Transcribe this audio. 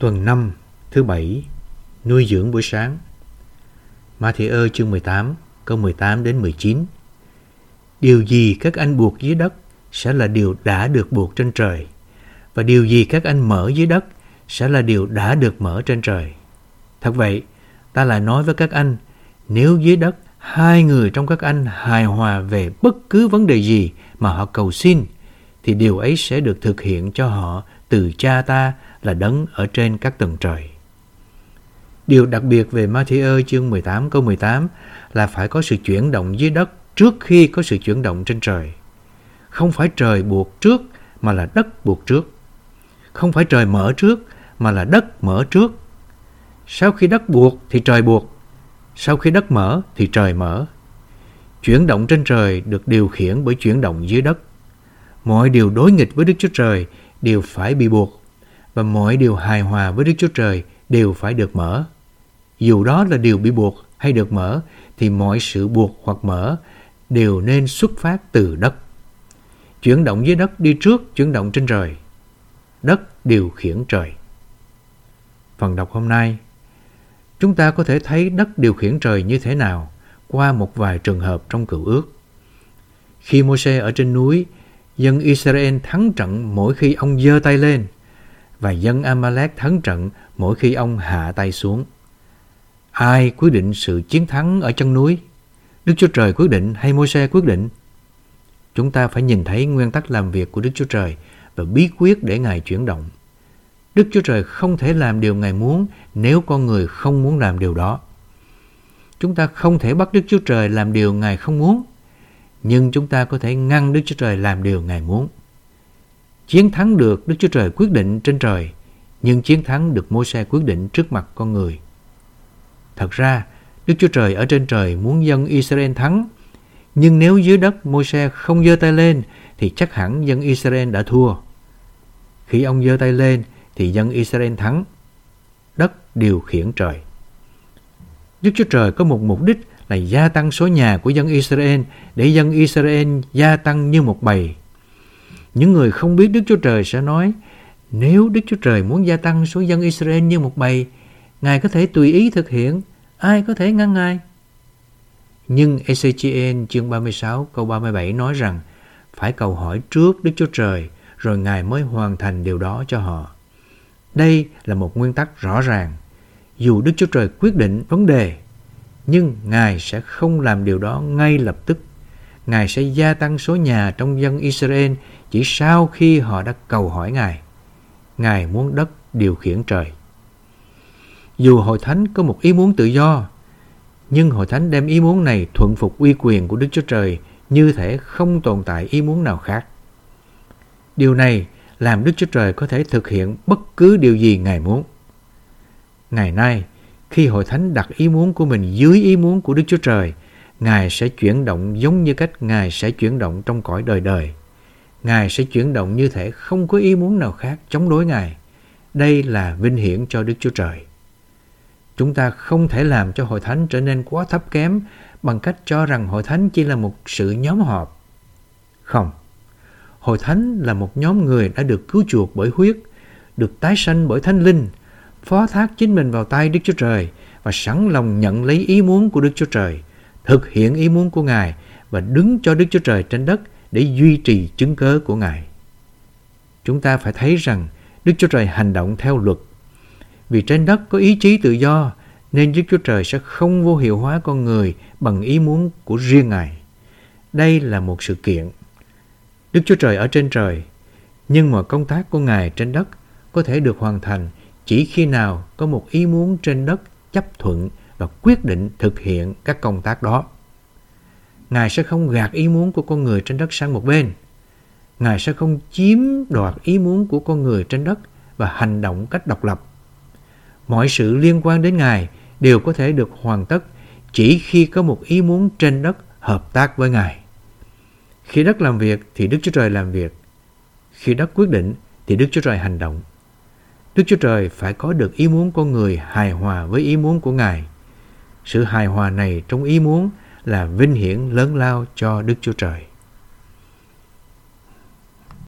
Tuần 5, thứ bảy, nuôi dưỡng buổi sáng. Matthew chương 18, câu 18 đến 19. Điều gì các anh buộc dưới đất sẽ là điều đã được buộc trên trời, và điều gì các anh mở dưới đất sẽ là điều đã được mở trên trời. Thật vậy, ta lại nói với các anh, nếu dưới đất hai người trong các anh hài hòa về bất cứ vấn đề gì mà họ cầu xin, thì điều ấy sẽ được thực hiện cho họ từ cha ta là đấng ở trên các tầng trời. Điều đặc biệt về Matthew chương 18 câu 18 là phải có sự chuyển động dưới đất trước khi có sự chuyển động trên trời. Không phải trời buộc trước mà là đất buộc trước. Không phải trời mở trước mà là đất mở trước. Sau khi đất buộc thì trời buộc. Sau khi đất mở thì trời mở. Chuyển động trên trời được điều khiển bởi chuyển động dưới đất. Mọi điều đối nghịch với Đức Chúa Trời đều phải bị buộc và mọi điều hài hòa với Đức Chúa Trời đều phải được mở. Dù đó là điều bị buộc hay được mở thì mọi sự buộc hoặc mở đều nên xuất phát từ đất. Chuyển động dưới đất đi trước chuyển động trên trời. Đất điều khiển trời. Phần đọc hôm nay Chúng ta có thể thấy đất điều khiển trời như thế nào qua một vài trường hợp trong cựu ước. Khi Môi-se ở trên núi, dân Israel thắng trận mỗi khi ông giơ tay lên và dân Amalek thắng trận mỗi khi ông hạ tay xuống. Ai quyết định sự chiến thắng ở chân núi? Đức Chúa Trời quyết định hay Môi-se quyết định? Chúng ta phải nhìn thấy nguyên tắc làm việc của Đức Chúa Trời và bí quyết để Ngài chuyển động. Đức Chúa Trời không thể làm điều Ngài muốn nếu con người không muốn làm điều đó. Chúng ta không thể bắt Đức Chúa Trời làm điều Ngài không muốn, nhưng chúng ta có thể ngăn Đức Chúa Trời làm điều Ngài muốn. Chiến thắng được Đức Chúa Trời quyết định trên trời, nhưng chiến thắng được môi xe quyết định trước mặt con người. Thật ra, Đức Chúa Trời ở trên trời muốn dân Israel thắng, nhưng nếu dưới đất môi xe không giơ tay lên thì chắc hẳn dân Israel đã thua. Khi ông giơ tay lên thì dân Israel thắng. Đất điều khiển trời. Đức Chúa Trời có một mục đích là gia tăng số nhà của dân Israel để dân Israel gia tăng như một bầy. Những người không biết Đức Chúa Trời sẽ nói nếu Đức Chúa Trời muốn gia tăng số dân Israel như một bầy, Ngài có thể tùy ý thực hiện, ai có thể ngăn Ngài? Nhưng Ezechiel chương 36 câu 37 nói rằng phải cầu hỏi trước Đức Chúa Trời rồi Ngài mới hoàn thành điều đó cho họ. Đây là một nguyên tắc rõ ràng. Dù Đức Chúa Trời quyết định vấn đề, nhưng Ngài sẽ không làm điều đó ngay lập tức. Ngài sẽ gia tăng số nhà trong dân Israel chỉ sau khi họ đã cầu hỏi Ngài. Ngài muốn đất điều khiển trời. Dù hội thánh có một ý muốn tự do, nhưng hội thánh đem ý muốn này thuận phục uy quyền của Đức Chúa Trời như thể không tồn tại ý muốn nào khác. Điều này làm Đức Chúa Trời có thể thực hiện bất cứ điều gì Ngài muốn. Ngày nay, khi hội thánh đặt ý muốn của mình dưới ý muốn của Đức Chúa Trời, Ngài sẽ chuyển động giống như cách Ngài sẽ chuyển động trong cõi đời đời. Ngài sẽ chuyển động như thể không có ý muốn nào khác chống đối Ngài. Đây là vinh hiển cho Đức Chúa Trời. Chúng ta không thể làm cho hội thánh trở nên quá thấp kém bằng cách cho rằng hội thánh chỉ là một sự nhóm họp. Không, Hội thánh là một nhóm người đã được cứu chuộc bởi huyết, được tái sanh bởi thánh linh, phó thác chính mình vào tay Đức Chúa Trời và sẵn lòng nhận lấy ý muốn của Đức Chúa Trời, thực hiện ý muốn của Ngài và đứng cho Đức Chúa Trời trên đất để duy trì chứng cớ của Ngài. Chúng ta phải thấy rằng Đức Chúa Trời hành động theo luật. Vì trên đất có ý chí tự do, nên Đức Chúa Trời sẽ không vô hiệu hóa con người bằng ý muốn của riêng Ngài. Đây là một sự kiện Đức Chúa Trời ở trên trời, nhưng mà công tác của Ngài trên đất có thể được hoàn thành chỉ khi nào có một ý muốn trên đất chấp thuận và quyết định thực hiện các công tác đó. Ngài sẽ không gạt ý muốn của con người trên đất sang một bên. Ngài sẽ không chiếm đoạt ý muốn của con người trên đất và hành động cách độc lập. Mọi sự liên quan đến Ngài đều có thể được hoàn tất chỉ khi có một ý muốn trên đất hợp tác với Ngài. Khi đất làm việc thì Đức Chúa Trời làm việc. Khi đất quyết định thì Đức Chúa Trời hành động. Đức Chúa Trời phải có được ý muốn con người hài hòa với ý muốn của Ngài. Sự hài hòa này trong ý muốn là vinh hiển lớn lao cho Đức Chúa Trời.